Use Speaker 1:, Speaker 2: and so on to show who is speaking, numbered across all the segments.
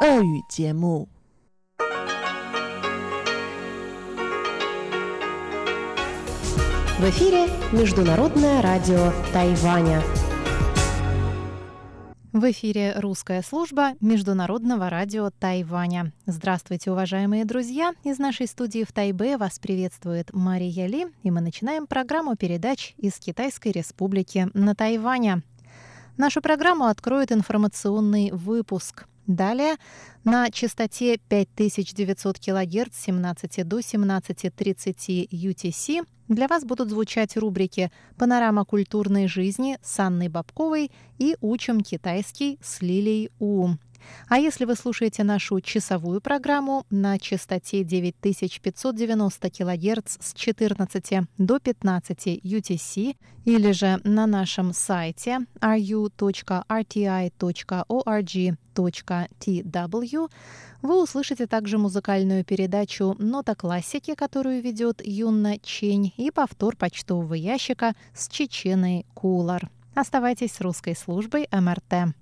Speaker 1: 俄语节目。
Speaker 2: В эфире Международное радио Тайваня.
Speaker 3: В эфире русская служба Международного радио Тайваня. Здравствуйте, уважаемые друзья! Из нашей студии в Тайбе вас приветствует Мария Ли, и мы начинаем программу передач из Китайской Республики на Тайване. Нашу программу откроет информационный выпуск. Далее на частоте 5900 кГц с 17 до 17.30 UTC для вас будут звучать рубрики «Панорама культурной жизни» с Анной Бабковой и «Учим китайский» с Лилией У. А если вы слушаете нашу часовую программу на частоте 9590 кГц с 14 до 15 UTC или же на нашем сайте ru.rti.org.tw, вы услышите также музыкальную передачу «Нота классики», которую ведет Юнна Чень, и повтор почтового ящика с Чеченой Кулар. Оставайтесь с русской службой МРТ.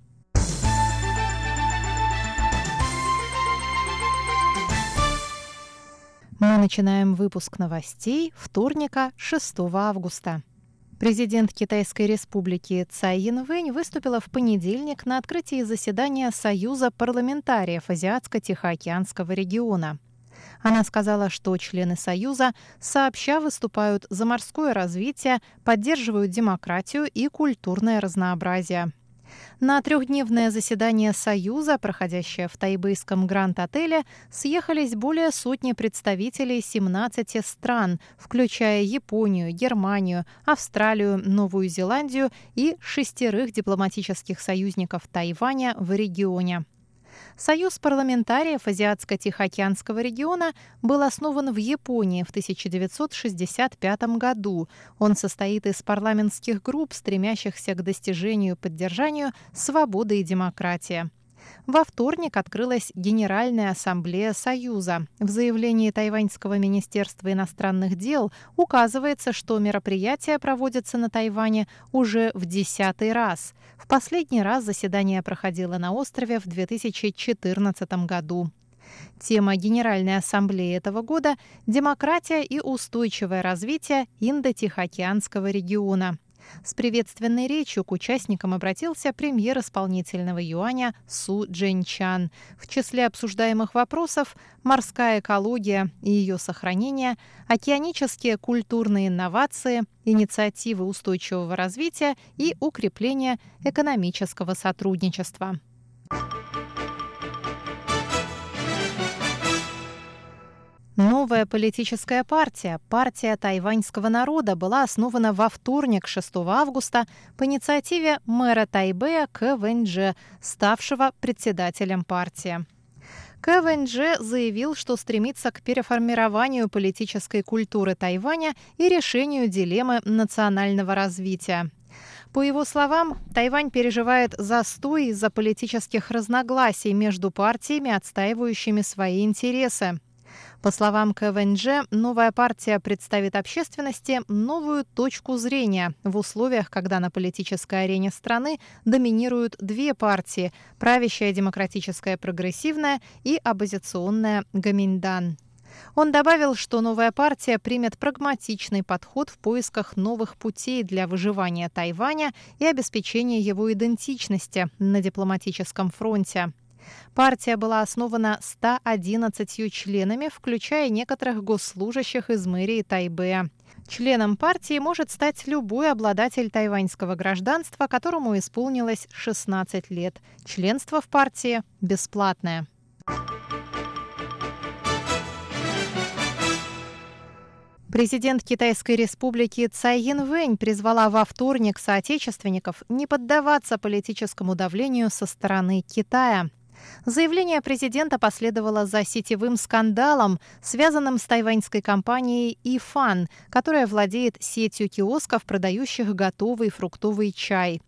Speaker 3: Мы начинаем выпуск новостей вторника, 6 августа. Президент Китайской республики Цай Янвэнь выступила в понедельник на открытии заседания Союза парламентариев Азиатско-Тихоокеанского региона. Она сказала, что члены Союза сообща выступают за морское развитие, поддерживают демократию и культурное разнообразие. На трехдневное заседание Союза, проходящее в тайбэйском Гранд-отеле, съехались более сотни представителей 17 стран, включая Японию, Германию, Австралию, Новую Зеландию и шестерых дипломатических союзников Тайваня в регионе. Союз парламентариев Азиатско-Тихоокеанского региона был основан в Японии в 1965 году. Он состоит из парламентских групп, стремящихся к достижению и поддержанию свободы и демократии. Во вторник открылась Генеральная ассамблея Союза. В заявлении Тайваньского министерства иностранных дел указывается, что мероприятие проводится на Тайване уже в десятый раз. В последний раз заседание проходило на острове в 2014 году. Тема Генеральной Ассамблеи этого года – демократия и устойчивое развитие Индо-Тихоокеанского региона. С приветственной речью к участникам обратился премьер исполнительного юаня Су Дженчан. В числе обсуждаемых вопросов морская экология и ее сохранение, океанические культурные инновации, инициативы устойчивого развития и укрепление экономического сотрудничества. Новая политическая партия, партия тайваньского народа, была основана во вторник, 6 августа, по инициативе мэра Тайбэя К. Вэньдже, ставшего председателем партии. К. Вэньдже заявил, что стремится к переформированию политической культуры Тайваня и решению дилеммы национального развития. По его словам, Тайвань переживает застой из-за политических разногласий между партиями, отстаивающими свои интересы. По словам КВНЖ, новая партия представит общественности новую точку зрения в условиях, когда на политической арене страны доминируют две партии – правящая демократическая прогрессивная и оппозиционная Гаминдан. Он добавил, что новая партия примет прагматичный подход в поисках новых путей для выживания Тайваня и обеспечения его идентичности на дипломатическом фронте. Партия была основана 111 членами, включая некоторых госслужащих из мэрии Тайбэя. Членом партии может стать любой обладатель тайваньского гражданства, которому исполнилось 16 лет. Членство в партии бесплатное. Президент Китайской республики Цай Янвэнь призвала во вторник соотечественников не поддаваться политическому давлению со стороны Китая. Заявление президента последовало за сетевым скандалом, связанным с тайваньской компанией «Ифан», которая владеет сетью киосков, продающих готовый фруктовый чай.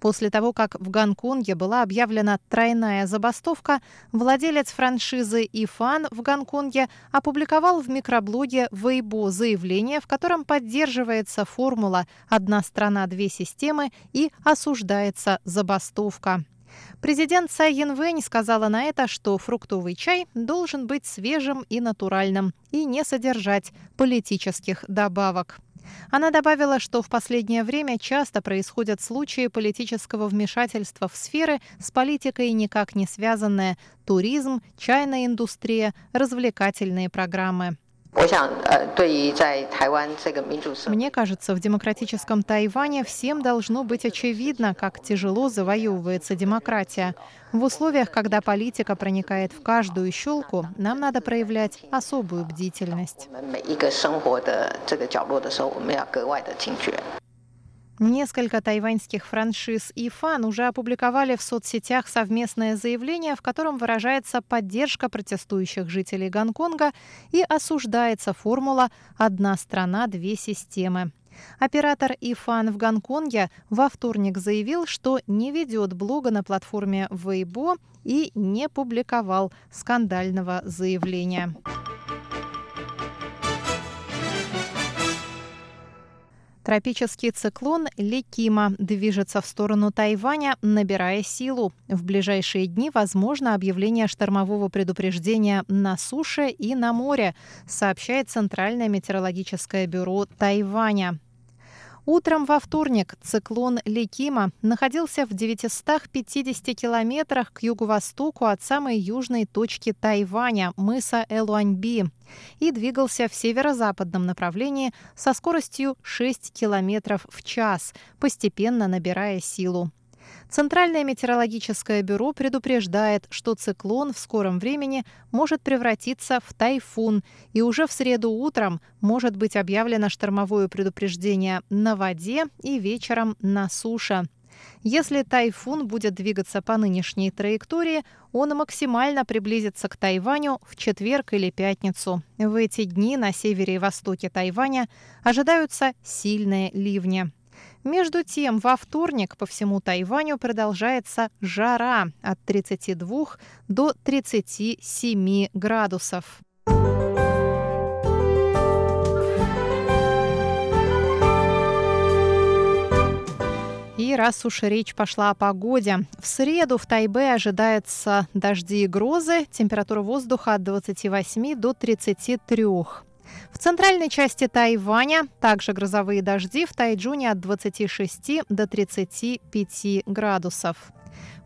Speaker 3: После того, как в Гонконге была объявлена тройная забастовка, владелец франшизы «Ифан» в Гонконге опубликовал в микроблоге Weibo заявление, в котором поддерживается формула «одна страна, две системы» и осуждается забастовка. Президент Цай Янвэнь сказала на это, что фруктовый чай должен быть свежим и натуральным и не содержать политических добавок. Она добавила, что в последнее время часто происходят случаи политического вмешательства в сферы с политикой никак не связанные – туризм, чайная индустрия, развлекательные программы. Мне кажется, в демократическом Тайване всем должно быть очевидно, как тяжело завоевывается демократия. В условиях, когда политика проникает в каждую щелку, нам надо проявлять особую бдительность. Несколько тайваньских франшиз и фан уже опубликовали в соцсетях совместное заявление, в котором выражается поддержка протестующих жителей Гонконга и осуждается формула «одна страна, две системы». Оператор ИФАН в Гонконге во вторник заявил, что не ведет блога на платформе Weibo и не публиковал скандального заявления. Тропический циклон Ликима движется в сторону Тайваня, набирая силу. В ближайшие дни возможно объявление штормового предупреждения на суше и на море, сообщает Центральное метеорологическое бюро Тайваня. Утром во вторник циклон Ликима находился в 950 километрах к юго-востоку от самой южной точки Тайваня, мыса Элуаньби, и двигался в северо-западном направлении со скоростью 6 километров в час, постепенно набирая силу. Центральное метеорологическое бюро предупреждает, что циклон в скором времени может превратиться в тайфун, и уже в среду утром может быть объявлено штормовое предупреждение на воде и вечером на суше. Если тайфун будет двигаться по нынешней траектории, он максимально приблизится к Тайваню в четверг или пятницу. В эти дни на севере и востоке Тайваня ожидаются сильные ливни. Между тем, во вторник по всему Тайваню продолжается жара от 32 до 37 градусов. И раз уж речь пошла о погоде, в среду в Тайбе ожидается дожди и грозы, температура воздуха от 28 до 33. В центральной части Тайваня также грозовые дожди, в Тайджуне от 26 до 35 градусов.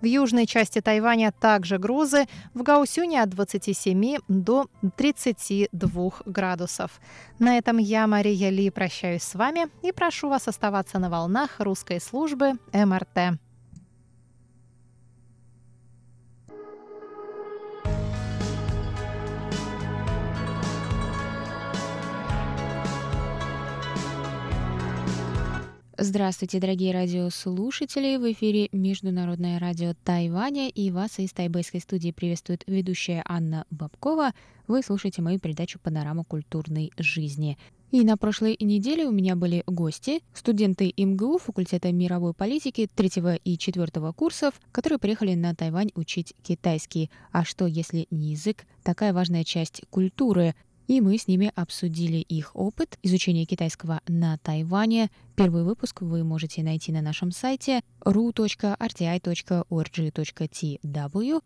Speaker 3: В южной части Тайваня также грозы, в Гаусюне от 27 до 32 градусов. На этом я, Мария Ли, прощаюсь с вами и прошу вас оставаться на волнах русской службы МРТ.
Speaker 4: Здравствуйте, дорогие радиослушатели! В эфире Международное радио Тайваня и вас из тайбэйской студии приветствует ведущая Анна Бабкова. Вы слушаете мою передачу «Панорама культурной жизни». И на прошлой неделе у меня были гости, студенты МГУ факультета мировой политики третьего и четвертого курсов, которые приехали на Тайвань учить китайский. А что, если не язык, такая важная часть культуры, и мы с ними обсудили их опыт изучения китайского на Тайване. Первый выпуск вы можете найти на нашем сайте ru.rti.org.tw.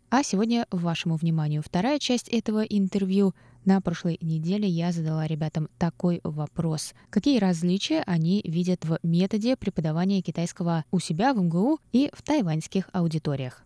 Speaker 4: А сегодня вашему вниманию вторая часть этого интервью. На прошлой неделе я задала ребятам такой вопрос. Какие различия они видят в методе преподавания китайского у себя в МГУ и в тайваньских аудиториях?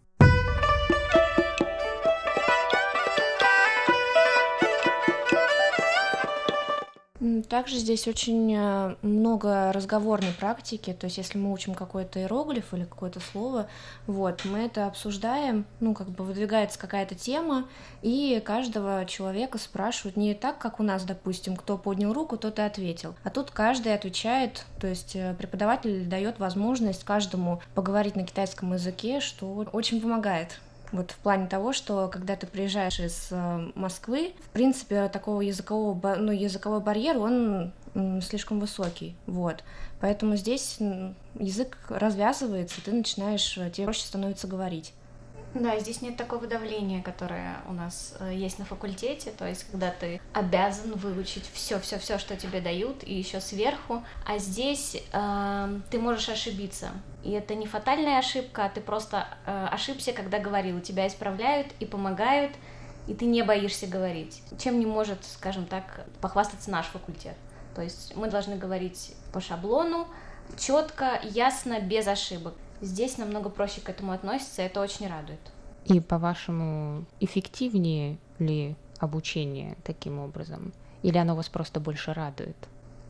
Speaker 1: Также здесь очень э, много разговорной практики, то есть если мы учим какой-то иероглиф или какое-то слово, вот, мы это обсуждаем, ну, как бы выдвигается какая-то тема, и каждого человека спрашивают не так, как у нас, допустим, кто поднял руку, тот и ответил, а тут каждый отвечает, то есть э, преподаватель дает возможность каждому поговорить на китайском языке, что очень помогает. Вот в плане того, что когда ты приезжаешь из э, Москвы, в принципе, такого языкового, ну, языковой барьер, он слишком высокий, вот. Поэтому здесь язык развязывается, ты начинаешь, э, тебе проще становится говорить. Да, здесь нет такого давления, которое у нас э, есть на факультете, то есть когда ты обязан выучить все, все, все, что тебе дают, и еще сверху, а здесь э, ты можешь ошибиться. И это не фатальная ошибка, а ты просто э, ошибся, когда говорил, тебя исправляют и помогают, и ты не боишься говорить. Чем не может, скажем так, похвастаться наш факультет. То есть мы должны говорить по шаблону, четко, ясно, без ошибок. Здесь намного проще к этому относится, и это очень радует.
Speaker 2: И по-вашему, эффективнее ли обучение таким образом? Или оно вас просто больше радует?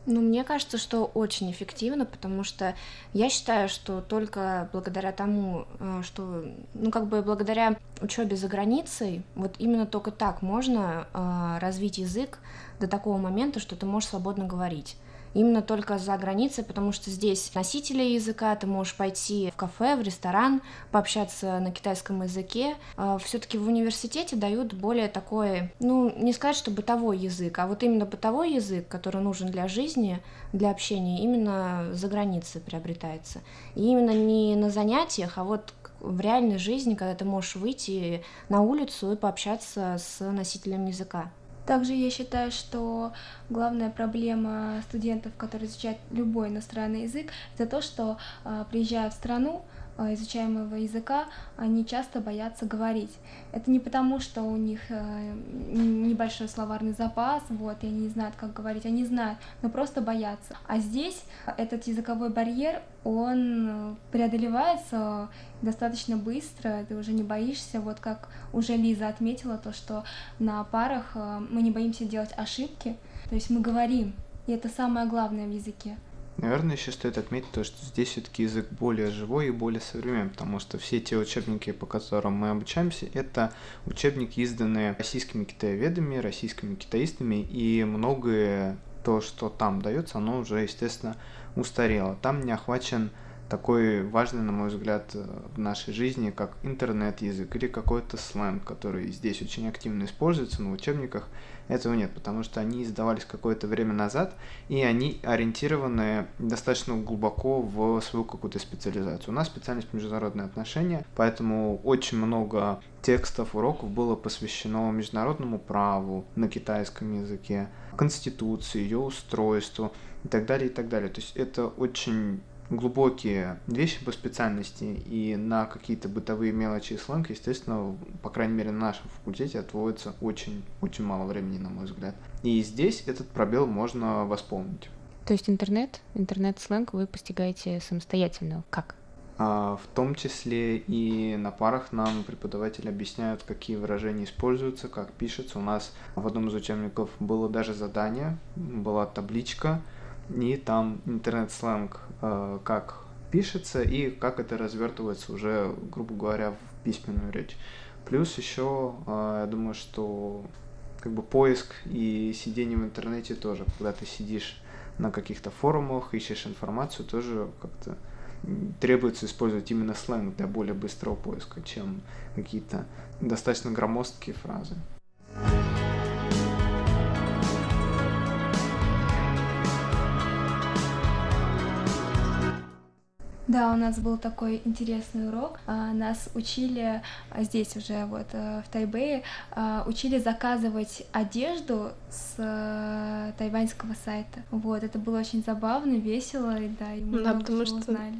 Speaker 1: Ну, мне кажется, что очень эффективно, потому что я считаю, что только благодаря тому, э, что, ну, как бы благодаря учебе за границей, вот именно только так можно э, развить язык до такого момента, что ты можешь свободно говорить именно только за границей, потому что здесь носители языка, ты можешь пойти в кафе, в ресторан, пообщаться на китайском языке. А, Все-таки в университете дают более такой, ну, не сказать, что бытовой язык, а вот именно бытовой язык, который нужен для жизни, для общения, именно за границей приобретается. И именно не на занятиях, а вот в реальной жизни, когда ты можешь выйти на улицу и пообщаться с носителем языка.
Speaker 5: Также я считаю, что главная проблема студентов, которые изучают любой иностранный язык, это то, что а, приезжая в страну, изучаемого языка, они часто боятся говорить. Это не потому, что у них э, небольшой словарный запас, вот, и они не знают, как говорить, они знают, но просто боятся. А здесь этот языковой барьер, он преодолевается достаточно быстро, ты уже не боишься, вот как уже Лиза отметила, то, что на парах э, мы не боимся делать ошибки, то есть мы говорим, и это самое главное в языке.
Speaker 6: Наверное, еще стоит отметить то, что здесь все-таки язык более живой и более современный, потому что все те учебники, по которым мы обучаемся, это учебники, изданные российскими китаеведами, российскими китаистами, и многое то, что там дается, оно уже, естественно, устарело. Там не охвачен такой важный, на мой взгляд, в нашей жизни, как интернет-язык или какой-то сленг, который здесь очень активно используется, но в учебниках этого нет, потому что они издавались какое-то время назад, и они ориентированы достаточно глубоко в свою какую-то специализацию. У нас специальность международные отношения, поэтому очень много текстов уроков было посвящено международному праву на китайском языке, конституции, ее устройству и так далее, и так далее. То есть это очень глубокие вещи по специальности и на какие-то бытовые мелочи и сленг, естественно, по крайней мере на нашем факультете отводится очень-очень мало времени, на мой взгляд. И здесь этот пробел можно восполнить.
Speaker 2: То есть интернет, интернет-сленг вы постигаете самостоятельно. Как?
Speaker 6: А, в том числе и на парах нам преподаватели объясняют, какие выражения используются, как пишется. У нас в одном из учебников было даже задание, была табличка, и там интернет-сленг, э, как пишется и как это развертывается уже, грубо говоря, в письменную речь. Плюс еще, э, я думаю, что как бы поиск и сидение в интернете тоже, когда ты сидишь на каких-то форумах, ищешь информацию, тоже как-то требуется использовать именно сленг для более быстрого поиска, чем какие-то достаточно громоздкие фразы.
Speaker 5: Да, у нас был такой интересный урок. А, нас учили а, здесь уже вот э, в Тайбэе а, учили заказывать одежду с э, тайваньского сайта. Вот это было очень забавно, весело, и да, и мы
Speaker 7: да, потому что узнали.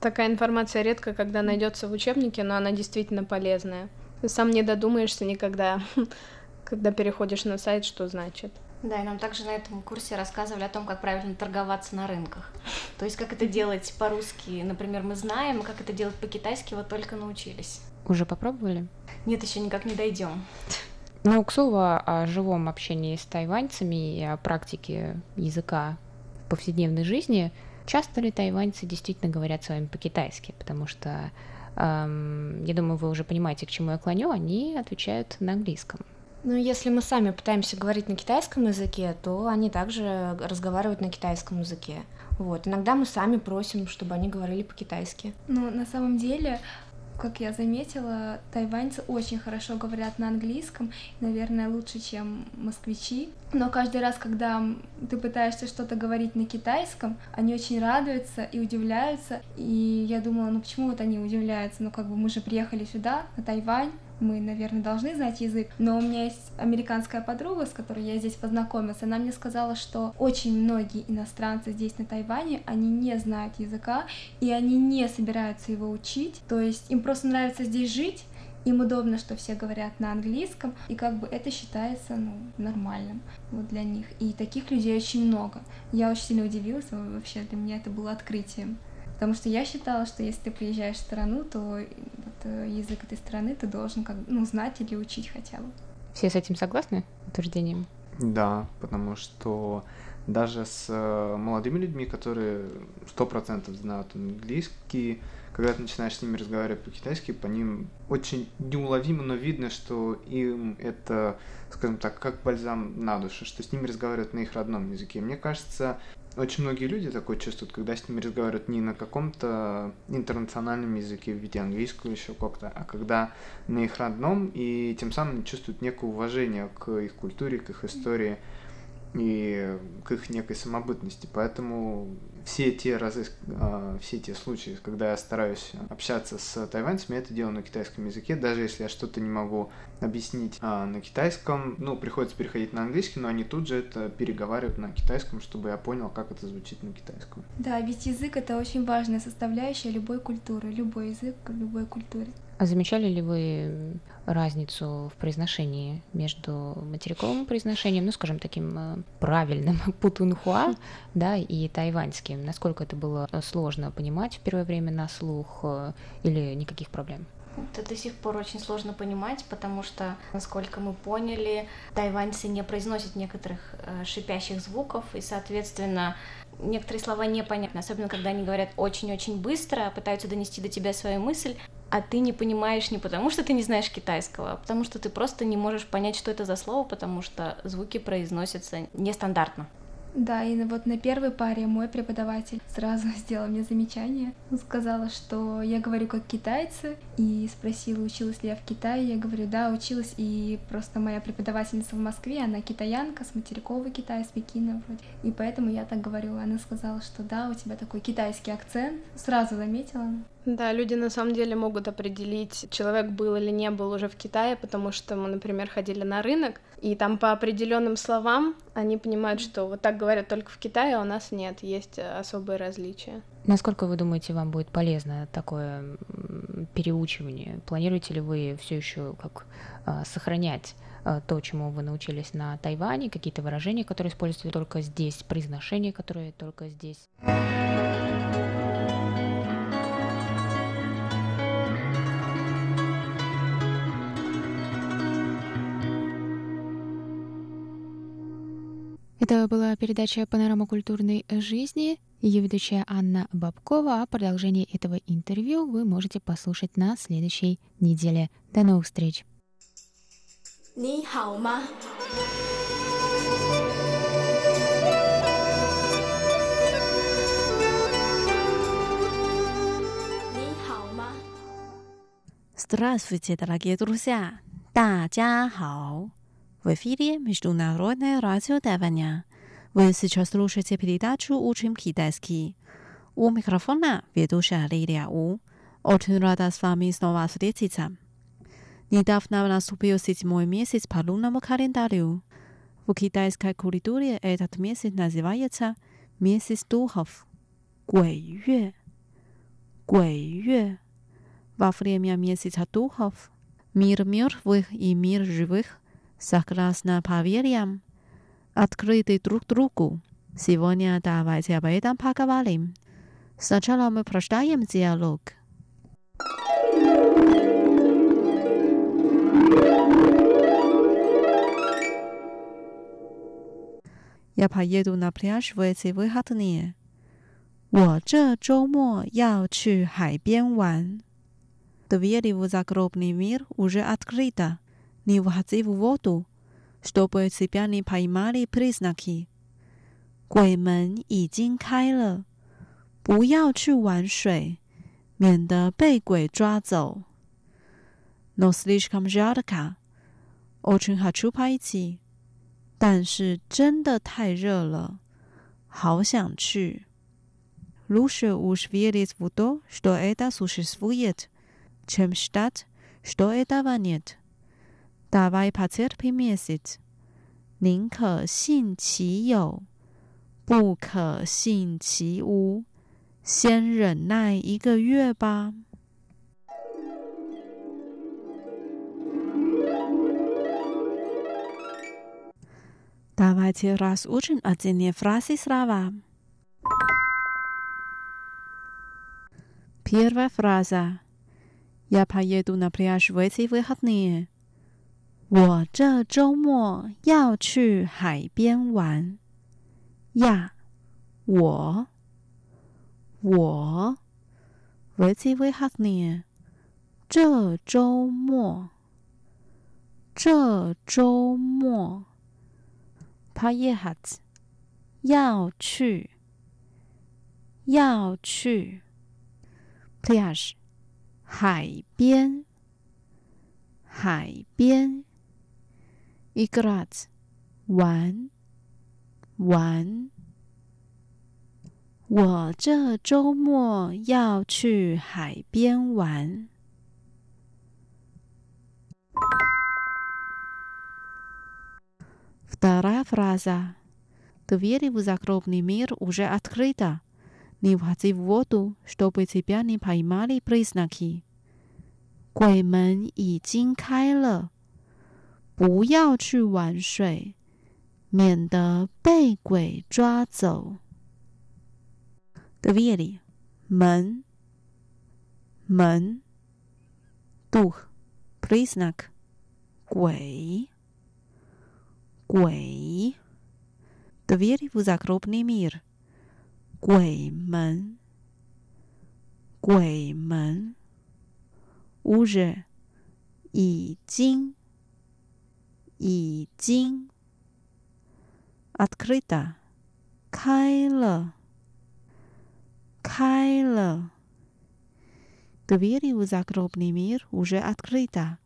Speaker 7: такая информация редко, когда найдется в учебнике, но она действительно полезная. Ты сам не додумаешься никогда, когда переходишь на сайт, что значит.
Speaker 1: Да, и нам также на этом курсе рассказывали о том, как правильно торговаться на рынках. То есть, как это делать по-русски, например, мы знаем, а как это делать по-китайски, вот только научились.
Speaker 2: Уже попробовали?
Speaker 1: Нет, еще никак не дойдем.
Speaker 2: Ну, к слову, о живом общении с тайваньцами и о практике языка в повседневной жизни, часто ли тайваньцы действительно говорят с вами по-китайски? Потому что, эм, я думаю, вы уже понимаете, к чему я клоню, они отвечают на английском.
Speaker 1: Ну, если мы сами пытаемся говорить на китайском языке, то они также разговаривают на китайском языке. Вот. Иногда мы сами просим, чтобы они говорили по-китайски.
Speaker 5: Ну, на самом деле, как я заметила, тайваньцы очень хорошо говорят на английском, наверное, лучше, чем москвичи. Но каждый раз, когда ты пытаешься что-то говорить на китайском, они очень радуются и удивляются. И я думала, ну почему вот они удивляются? Ну как бы мы же приехали сюда, на Тайвань, мы, наверное, должны знать язык, но у меня есть американская подруга, с которой я здесь познакомилась, она мне сказала, что очень многие иностранцы здесь на Тайване, они не знают языка, и они не собираются его учить, то есть им просто нравится здесь жить, им удобно, что все говорят на английском, и как бы это считается ну, нормальным вот для них. И таких людей очень много. Я очень сильно удивилась, вообще для меня это было открытием. Потому что я считала, что если ты приезжаешь в страну, то язык этой страны ты должен как ну, знать или учить хотя бы.
Speaker 8: Все с этим согласны утверждением?
Speaker 6: Да, потому что даже с э, молодыми людьми, которые сто процентов знают английский, когда ты начинаешь с ними разговаривать по-китайски, по ним очень неуловимо, но видно, что им это, скажем так, как бальзам на душу, что с ними разговаривают на их родном языке. Мне кажется, очень многие люди такое чувствуют, когда с ними разговаривают не на каком-то интернациональном языке в виде английского еще как-то, а когда на их родном, и тем самым чувствуют некое уважение к их культуре, к их истории и к их некой самобытности. Поэтому все те разы, а, все те случаи, когда я стараюсь общаться с тайваньцами, я это делаю на китайском языке, даже если я что-то не могу объяснить а, на китайском, ну, приходится переходить на английский, но они тут же это переговаривают на китайском, чтобы я понял, как это звучит на китайском.
Speaker 5: Да, ведь язык — это очень важная составляющая любой культуры, любой язык любой культуре.
Speaker 8: А замечали ли вы разницу в произношении между материковым произношением, ну, скажем, таким э, правильным путунхуа, да, и тайваньским? Насколько это было сложно понимать в первое время на слух э, или никаких проблем?
Speaker 9: Это до сих пор очень сложно понимать, потому что, насколько мы поняли, тайваньцы не произносят некоторых э, шипящих звуков, и, соответственно, некоторые слова непонятны, особенно когда они говорят очень-очень быстро, пытаются донести до тебя свою мысль, а ты не понимаешь не потому, что ты не знаешь китайского, а потому что ты просто не можешь понять, что это за слово, потому что звуки произносятся нестандартно.
Speaker 5: Да, и вот на первой паре мой преподаватель сразу сделал мне замечание. Сказала, что я говорю как китайцы, и спросила, училась ли я в Китае. Я говорю, да, училась, и просто моя преподавательница в Москве, она китаянка с материкового Китая, с Пекина вроде. И поэтому я так говорю. Она сказала, что да, у тебя такой китайский акцент. Сразу заметила.
Speaker 7: Да, люди на самом деле могут определить, человек был или не был уже в Китае, потому что мы, например, ходили на рынок, и там по определенным словам они понимают, что вот так говорят только в Китае, а у нас нет, есть особые различия.
Speaker 8: Насколько вы думаете, вам будет полезно такое переучивание? Планируете ли вы все еще как а, сохранять а, то, чему вы научились на Тайване, какие-то выражения, которые используете только здесь, произношения, которые только здесь? Это была передача «Панорама культурной жизни». Ее ведущая Анна Бабкова. А продолжение этого интервью вы можете послушать на следующей неделе. До новых встреч! 你好吗？Здравствуйте, дорогие друзья! 大家好 ！В эфире Международное радио Тайваня. Вы сейчас слушаете передачу «Учим китайский». У микрофона ведущая Лилия У. Очень рада с вами снова встретиться. Недавно наступил седьмой месяц по лунному календарю. В китайской культуре этот месяц называется месяц духов. Гуэйюэ. Гуэйюэ. Во время месяца духов мир мертвых и мир живых – согласно поверьям, открыты друг другу. Сегодня давайте об этом поговорим. Сначала мы прочитаем диалог. Я поеду на пляж в эти выходные. 我这周末要去海边玩。Двери в загробный мир уже открыта не входи в воду, чтобы тебя не поймали признаки. 鬼门已经开了，不要去玩水， 免得被鬼抓走。Но слишком жарко, очень хочу пойти。但是真的太热了，好想去。Лучше уж верить в то, что это существует, чем ждать, что этого нет. Давай потерпим месяц. 宁可信其有，不可信其无。先忍耐一个月吧。Давайте разучим одни фразы слова. Первая фраза. Я поеду на пляж в эти выходные. 我这周末要去海边玩。呀！我我。V e r i very h a p p y 这周末，这周末。P a y e h a t 要去，要去。P l e a s e 海，海边。海边。Играть，玩，玩。我这周末要去海边玩。Вторая фраза. Двери в загробный мир уже открыта. Не входи в воду, чтобы тебя не поймали признаки. 鬼门已经开了， 不要去玩水免得被鬼抓走的 v i e 门门度 please not 鬼鬼 the r i v usa r o b n i m i r 鬼门鬼门屋子已经已经，открыто，开了，开了，двери в загробный мир уже открыто。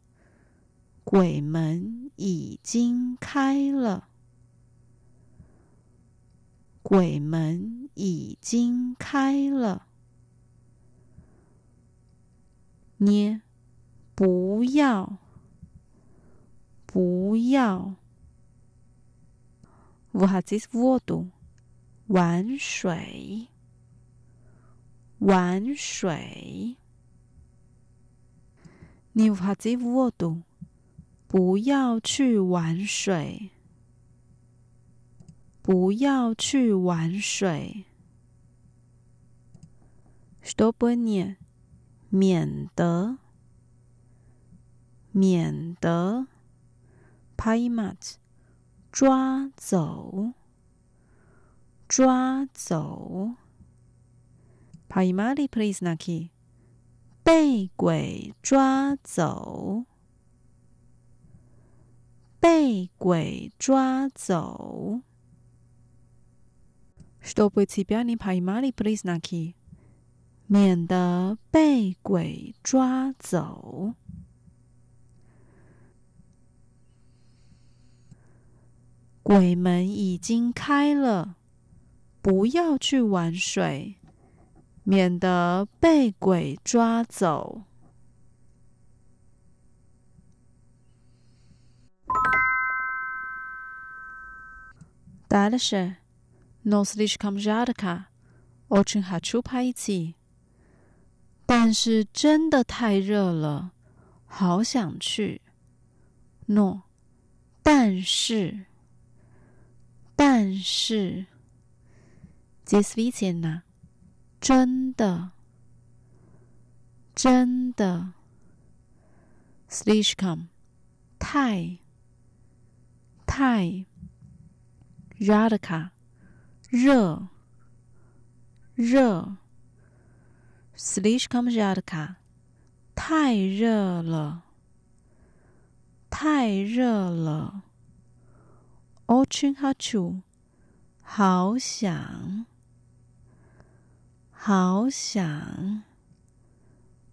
Speaker 8: 鬼门已经开了，鬼门已经开了。捏，不要， 不要，我哈这是沃玩水玩水，你沃哈这是沃不要去玩水，不要去玩水。Stop，免得，免得。Paimat，抓走，抓走。Paimali prisnaki，被鬼抓走。被鬼抓走。Чтобы тебя не поймали признаки，免得被鬼抓走。 鬼门已经开了，不要去玩水，免得被鬼抓走。Дальше. Но слишком жарко. Очень хочу пойти. 但是真的太热了，好想去。No，但是， 但是 j s v i c i n a 真的，真的 s l i s h k o m 太，太 r a d i k a 热，热 s l i s h k o m r a d i k a 太热了，太热了。Ochin 好想，好想，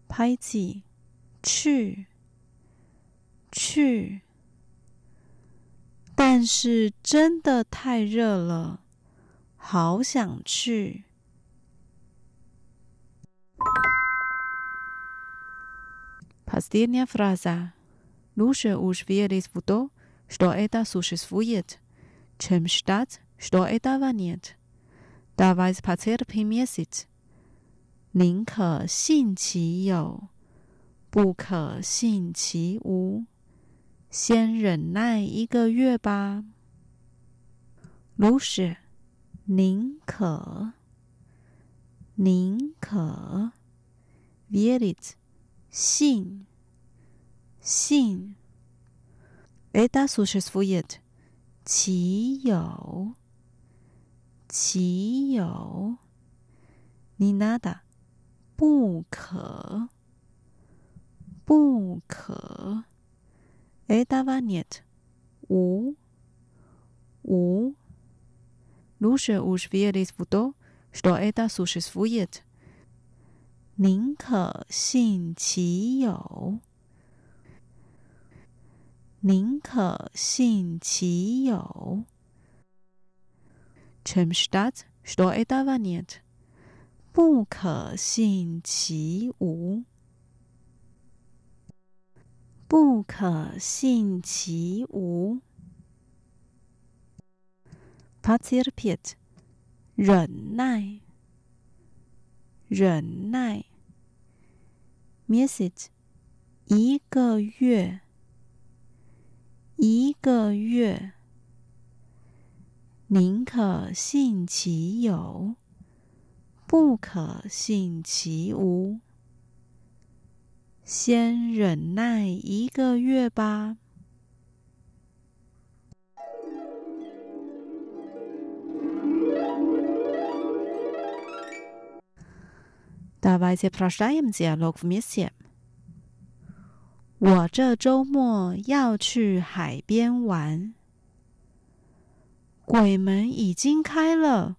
Speaker 8: 拍子，去，去，但是真的太热了，好想去。Pasternia fraza, luche ušviri svuđo, što ću da sušim svijet. чем считать, что этого нет. Давайте потерпим месяц. 宁可信其有，不可信其无。先忍耐一个月吧。如是，宁可，宁可，верить，信，信，это существует， 岂有？岂有？你拿的不可，不可。哎，达巴涅特，无无。如说吾是菲尔的不多，多哎达苏是敷衍。宁可信其有。宁可信其有。чем считать, что этого нет. 不可信其无。不可信其无。Paterpit，忍耐，忍耐。Message，一个月， 一个月，宁可信其有，不可信其无。先忍耐一个月吧。我这周末要去海边玩。鬼门已经开了，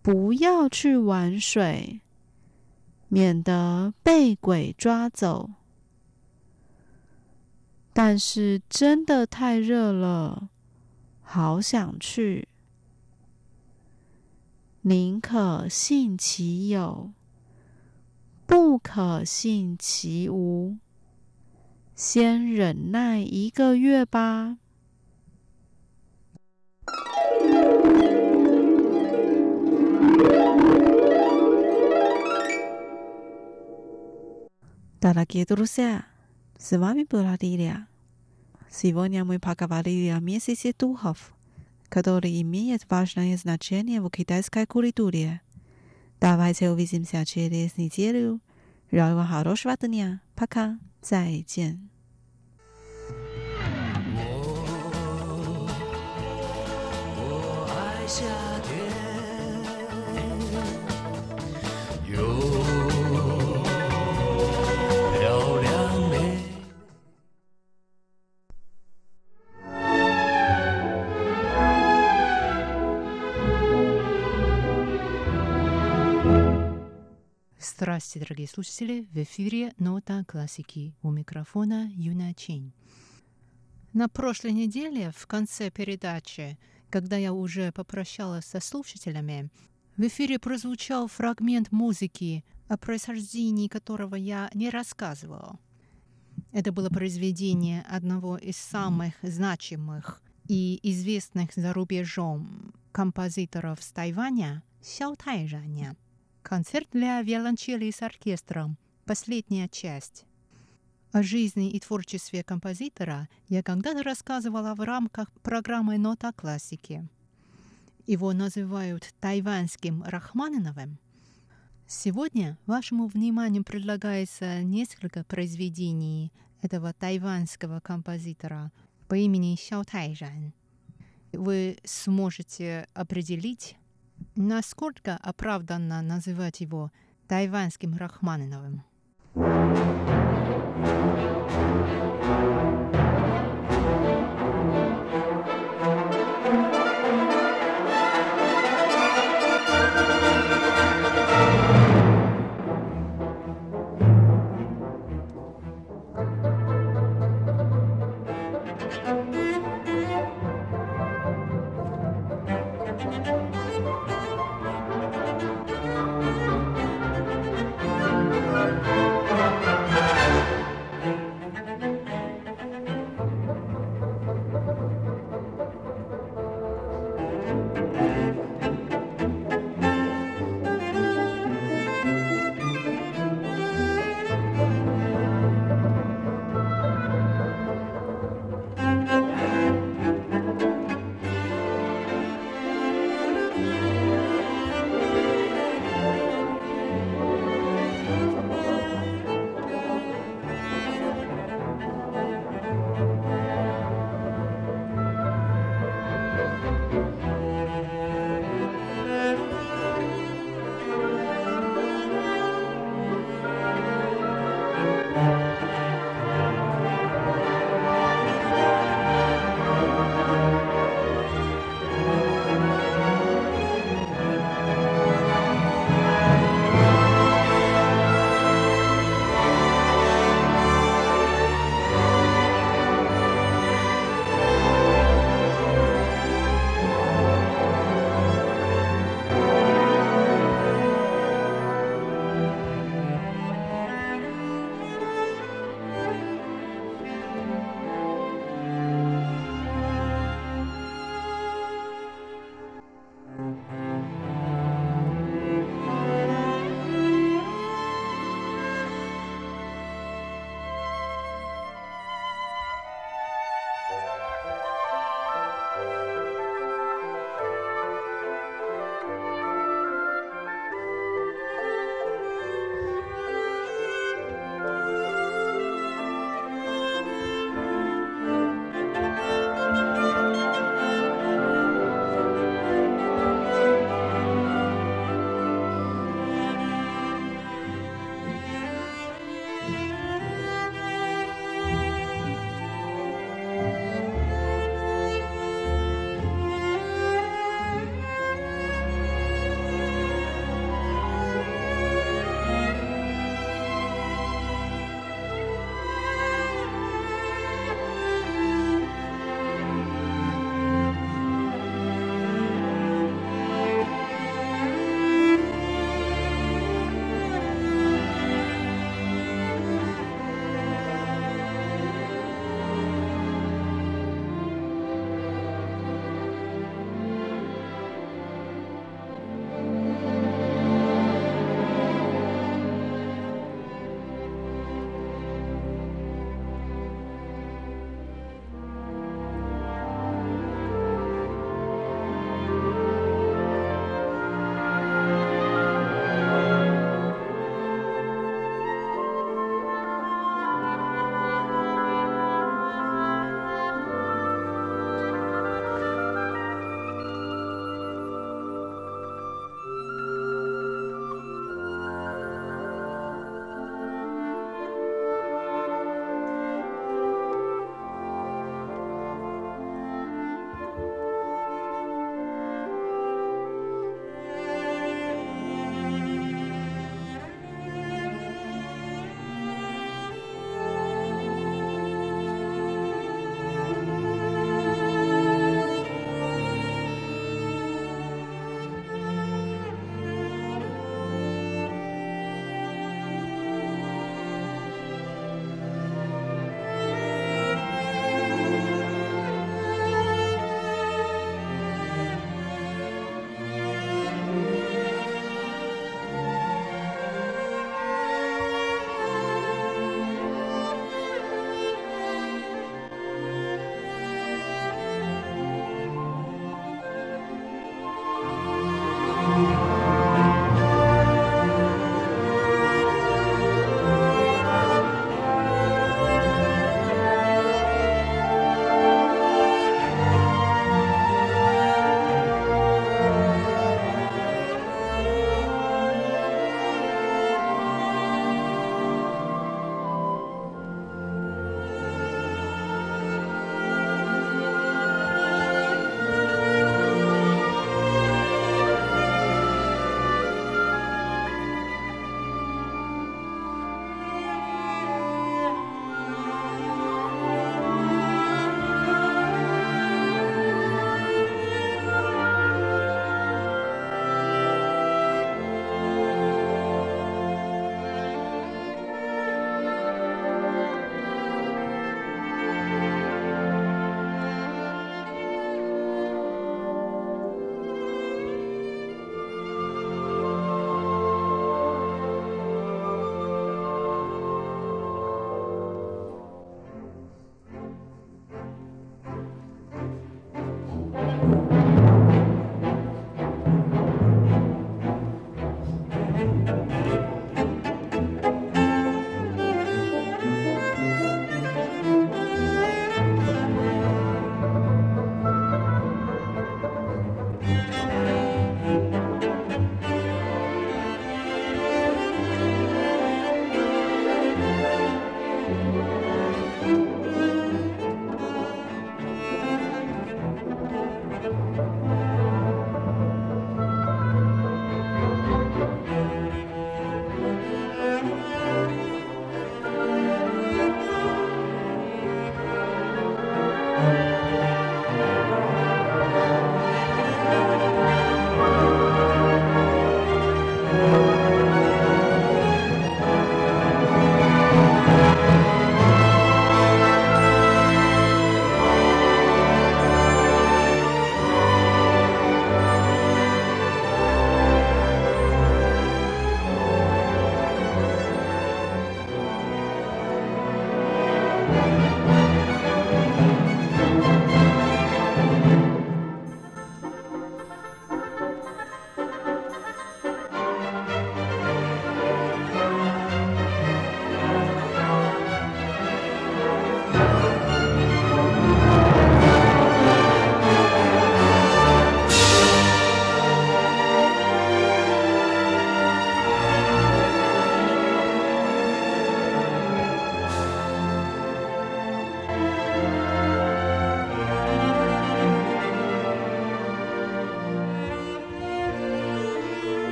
Speaker 8: 不要去玩水。免得被鬼抓走。但是真的太热了，好想去。宁可信其有，不可信其无。先忍耐一个月吧。大家给多少？是妈咪拨他的呀。是往年我们拍卡瓦里的，每次是土豪。可到了一米一八斤还是拿钱，也不期待是开库里度的。大白菜有微信下吃的，你接了，然后好多是瓦的呢。拍卡，再见。
Speaker 3: Здравствуйте, дорогие слушатели! В эфире «Нота классики» у микрофона Юна Чин. На прошлой неделе, в конце передачи, когда я уже попрощалась со слушателями, в эфире прозвучал фрагмент музыки, о происхождении которого я не рассказывала. Это было произведение одного из самых значимых и известных за рубежом композиторов с Тайваня Сяо Тайжаня – Концерт для виолончели с оркестром. Последняя часть. О жизни и творчестве композитора я когда-то рассказывала в рамках программы «Нота классики». Его называют тайванским Рахманиновым. Сегодня вашему вниманию предлагается несколько произведений этого тайванского композитора по имени Сяо Тайжан. Вы сможете определить, Насколько оправданно называть его тайванским Рахманиновым? Была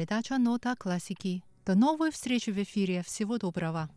Speaker 3: передача «Нота классики». До новой встречи в эфире. Всего доброго.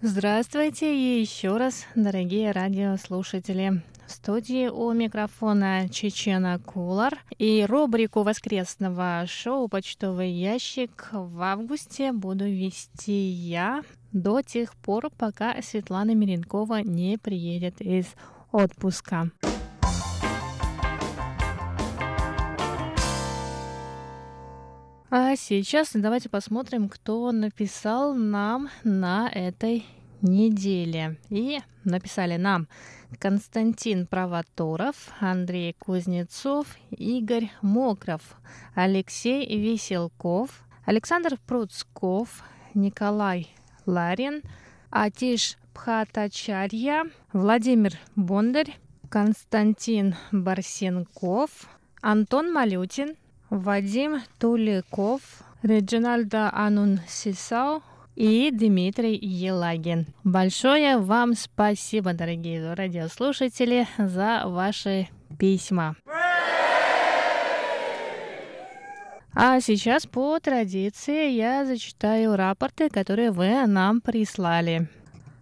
Speaker 2: Здравствуйте и еще раз, дорогие радиослушатели. В студии у микрофона Чечена Кулар и рубрику воскресного шоу «Почтовый ящик» в августе буду вести я до тех пор, пока Светлана Миренкова не приедет из отпуска. А сейчас давайте посмотрим, кто написал нам на этой неделе. И написали нам Константин Провоторов, Андрей Кузнецов, Игорь Мокров, Алексей Веселков, Александр Пруцков, Николай Ларин, Атиш Пхатачарья, Владимир Бондарь, Константин Барсенков, Антон Малютин, Вадим Туликов, Реджинальда Анун Сисау, и Дмитрий Елагин. Большое вам спасибо, дорогие радиослушатели, за ваши письма. А сейчас по традиции я зачитаю рапорты, которые вы нам прислали.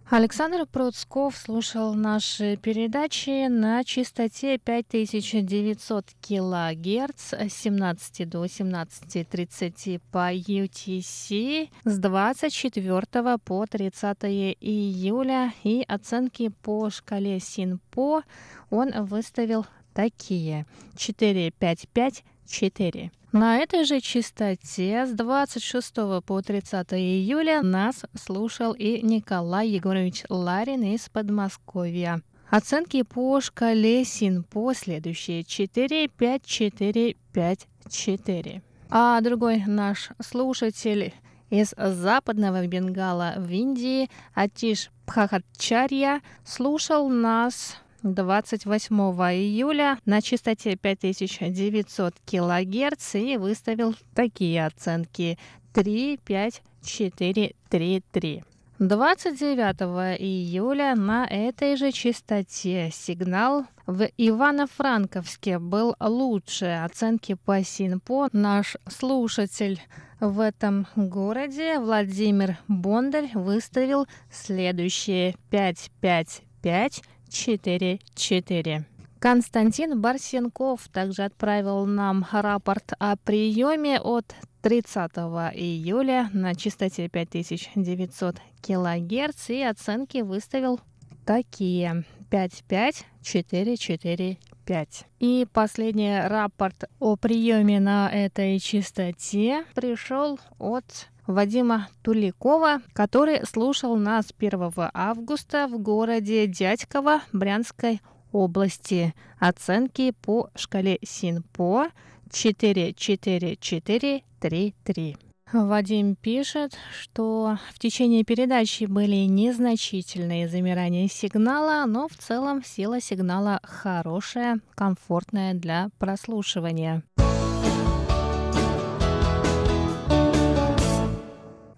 Speaker 2: Александр Пруцков слушал наши передачи на частоте 5900 килогерц с 17 до 17.30 по UTC с 24 по 30 июля и оценки по шкале СИНПО он выставил такие 455-4. На этой же частоте с 26 по 30 июля нас слушал и Николай Егорович Ларин из Подмосковья. Оценки по шкале СИНПО следующие 4, 5, 4, 5, 4. А другой наш слушатель из западного Бенгала в Индии Атиш Пхахачарья слушал нас 28 июля на частоте 5900 килогерц и выставил такие оценки 3, 5, 4, 3, 3. 29 июля на этой же частоте сигнал в Ивано-Франковске был лучше. Оценки по СИНПО наш слушатель в этом городе Владимир Бондарь выставил следующие 5, 5, 5, 4.4. Константин Барсенков также отправил нам рапорт о приеме от 30 июля на частоте 5900 килогерц и оценки выставил такие 55445. И последний рапорт о приеме на этой частоте пришел от Вадима Туликова, который слушал нас 1 августа в городе Дядьково Брянской области. Оценки по шкале СИНПО 4-4-4-3-3. Вадим пишет, что в течение передачи были незначительные замирания сигнала, но в целом сила сигнала хорошая, комфортная для прослушивания.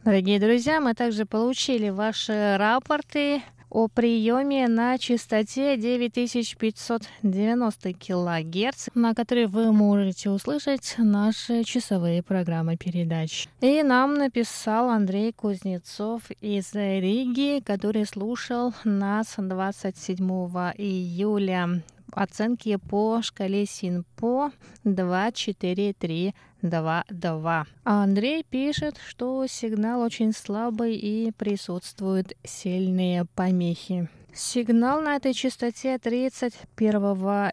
Speaker 2: Дорогие друзья, мы также получили ваши рапорты о приеме на частоте 9590 кГц, на которой вы можете услышать наши часовые программы передач. И нам написал Андрей Кузнецов из Риги, который слушал нас 27 июля оценки по шкале СИНПО 2, 4, 3, 2, 2. А Андрей пишет, что сигнал очень слабый и присутствуют сильные помехи. Сигнал на этой частоте 31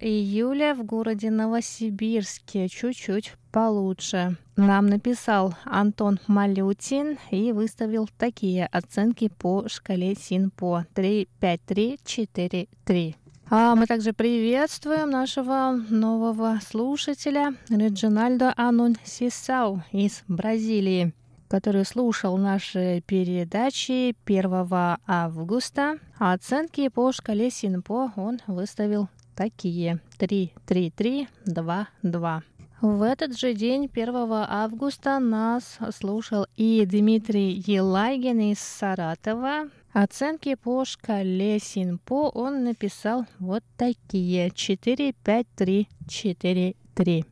Speaker 2: июля в городе Новосибирске чуть-чуть получше. Нам написал Антон Малютин и выставил такие оценки по шкале СИНПО 3, 5, 3, 4, 3. А мы также приветствуем нашего нового слушателя Реджинальдо Анун Сисау из Бразилии который слушал наши передачи 1 августа. А оценки по шкале Синпо он выставил такие 3, 3, 3, 2, 2. В этот же день, 1 августа, нас слушал и Дмитрий Елагин из Саратова, Оценки по шкале Синпо он написал вот такие 4, 5, 3, 4, 3.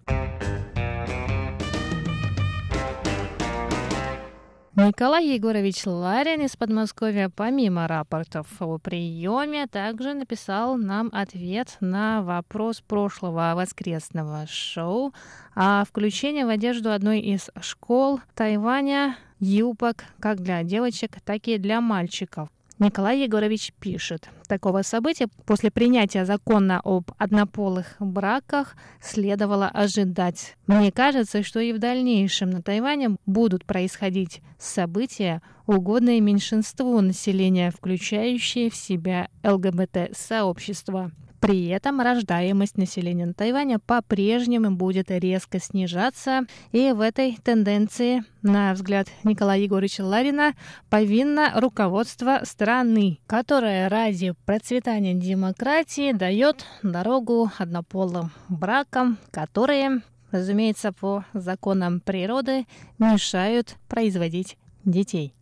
Speaker 2: Николай Егорович Ларин из Подмосковья, помимо рапортов о приеме, также написал нам ответ на вопрос прошлого воскресного шоу о включении в одежду одной из школ Тайваня юбок как для девочек, так и для мальчиков. Николай Егорович пишет, такого события после принятия закона об однополых браках следовало ожидать. Мне кажется, что и в дальнейшем на Тайване будут происходить события, угодные меньшинству населения, включающие в себя ЛГБТ-сообщество. При этом рождаемость населения на Тайване по-прежнему будет резко снижаться, и в этой тенденции, на взгляд Николая Егоровича Ларина, повинно руководство страны, которое ради процветания демократии дает дорогу однополым бракам, которые, разумеется, по законам природы мешают производить детей.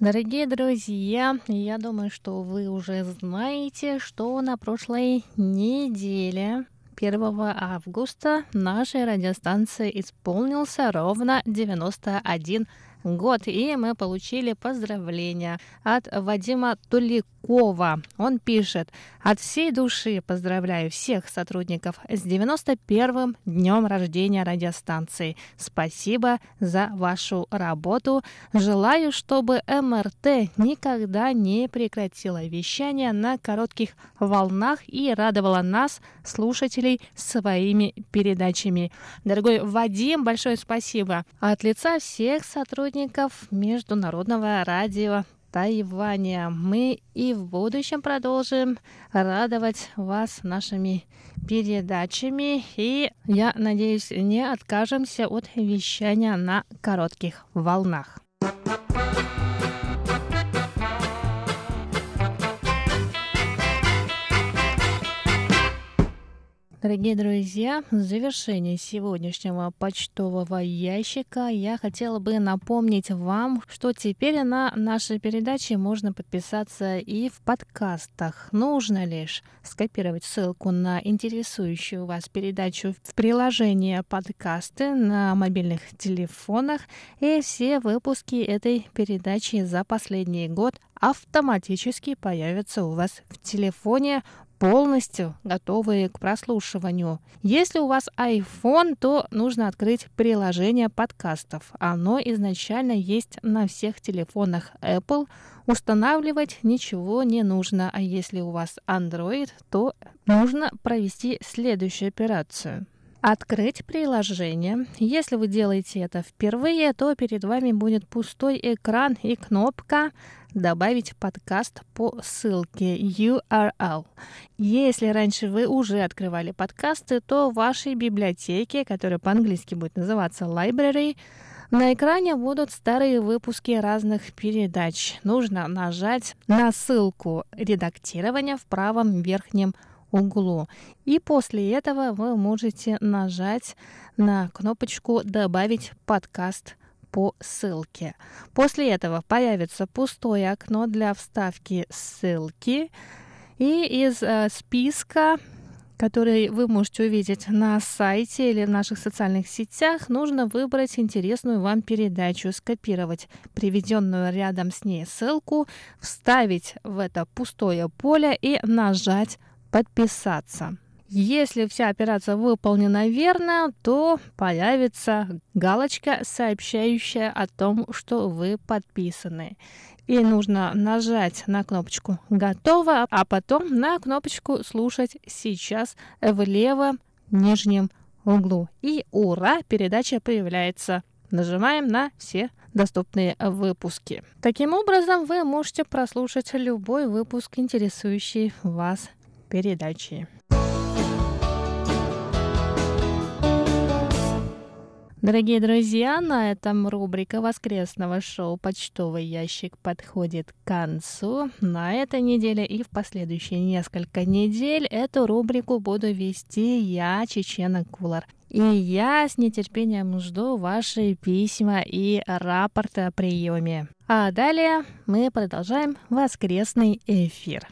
Speaker 2: Дорогие друзья, я думаю, что вы уже знаете, что на прошлой неделе 1 августа нашей радиостанции исполнился ровно 91 год, и мы получили поздравления от Вадима Туликова. Он пишет, от всей души поздравляю всех сотрудников с 91-м днем рождения радиостанции. Спасибо за вашу работу. Желаю, чтобы МРТ никогда не прекратила вещание на коротких волнах и радовала нас, слушателей, своими передачами. Дорогой Вадим, большое спасибо. От лица всех сотрудников сотрудников Международного радио Тайваня. Мы и в будущем продолжим радовать вас нашими передачами. И я надеюсь, не откажемся от вещания на коротких волнах. Дорогие друзья, в завершении сегодняшнего почтового ящика я хотела бы напомнить вам, что теперь на нашей передаче можно подписаться и в подкастах. Нужно лишь скопировать ссылку на интересующую вас передачу в приложение подкасты на мобильных телефонах, и все выпуски этой передачи за последний год автоматически появятся у вас в телефоне полностью готовые к прослушиванию. Если у вас iPhone, то нужно открыть приложение подкастов. Оно изначально есть на всех телефонах Apple. Устанавливать ничего не нужно, а если у вас Android, то нужно провести следующую операцию. Открыть приложение. Если вы делаете это впервые, то перед вами будет пустой экран и кнопка добавить подкаст по ссылке URL. Если раньше вы уже открывали подкасты, то в вашей библиотеке, которая по-английски будет называться library, на экране будут старые выпуски разных передач. Нужно нажать на ссылку редактирования в правом верхнем углу. И после этого вы можете нажать на кнопочку «Добавить подкаст по ссылке. После этого появится пустое окно для вставки ссылки. И из э, списка который вы можете увидеть на сайте или в наших социальных сетях, нужно выбрать интересную вам передачу, скопировать приведенную рядом с ней ссылку, вставить в это пустое поле и нажать «Подписаться». Если вся операция выполнена верно, то появится галочка, сообщающая о том, что вы подписаны. И нужно нажать на кнопочку «Готово», а потом на кнопочку «Слушать сейчас» в левом нижнем углу. И ура, передача появляется. Нажимаем на все доступные выпуски. Таким образом, вы можете прослушать любой выпуск, интересующий вас передачи. Дорогие друзья, на этом рубрика воскресного шоу «Почтовый ящик» подходит к концу. На этой неделе и в последующие несколько недель эту рубрику буду вести я, Чечена Кулар.
Speaker 10: И я с нетерпением жду ваши письма и рапорты о приеме. А далее мы продолжаем воскресный эфир.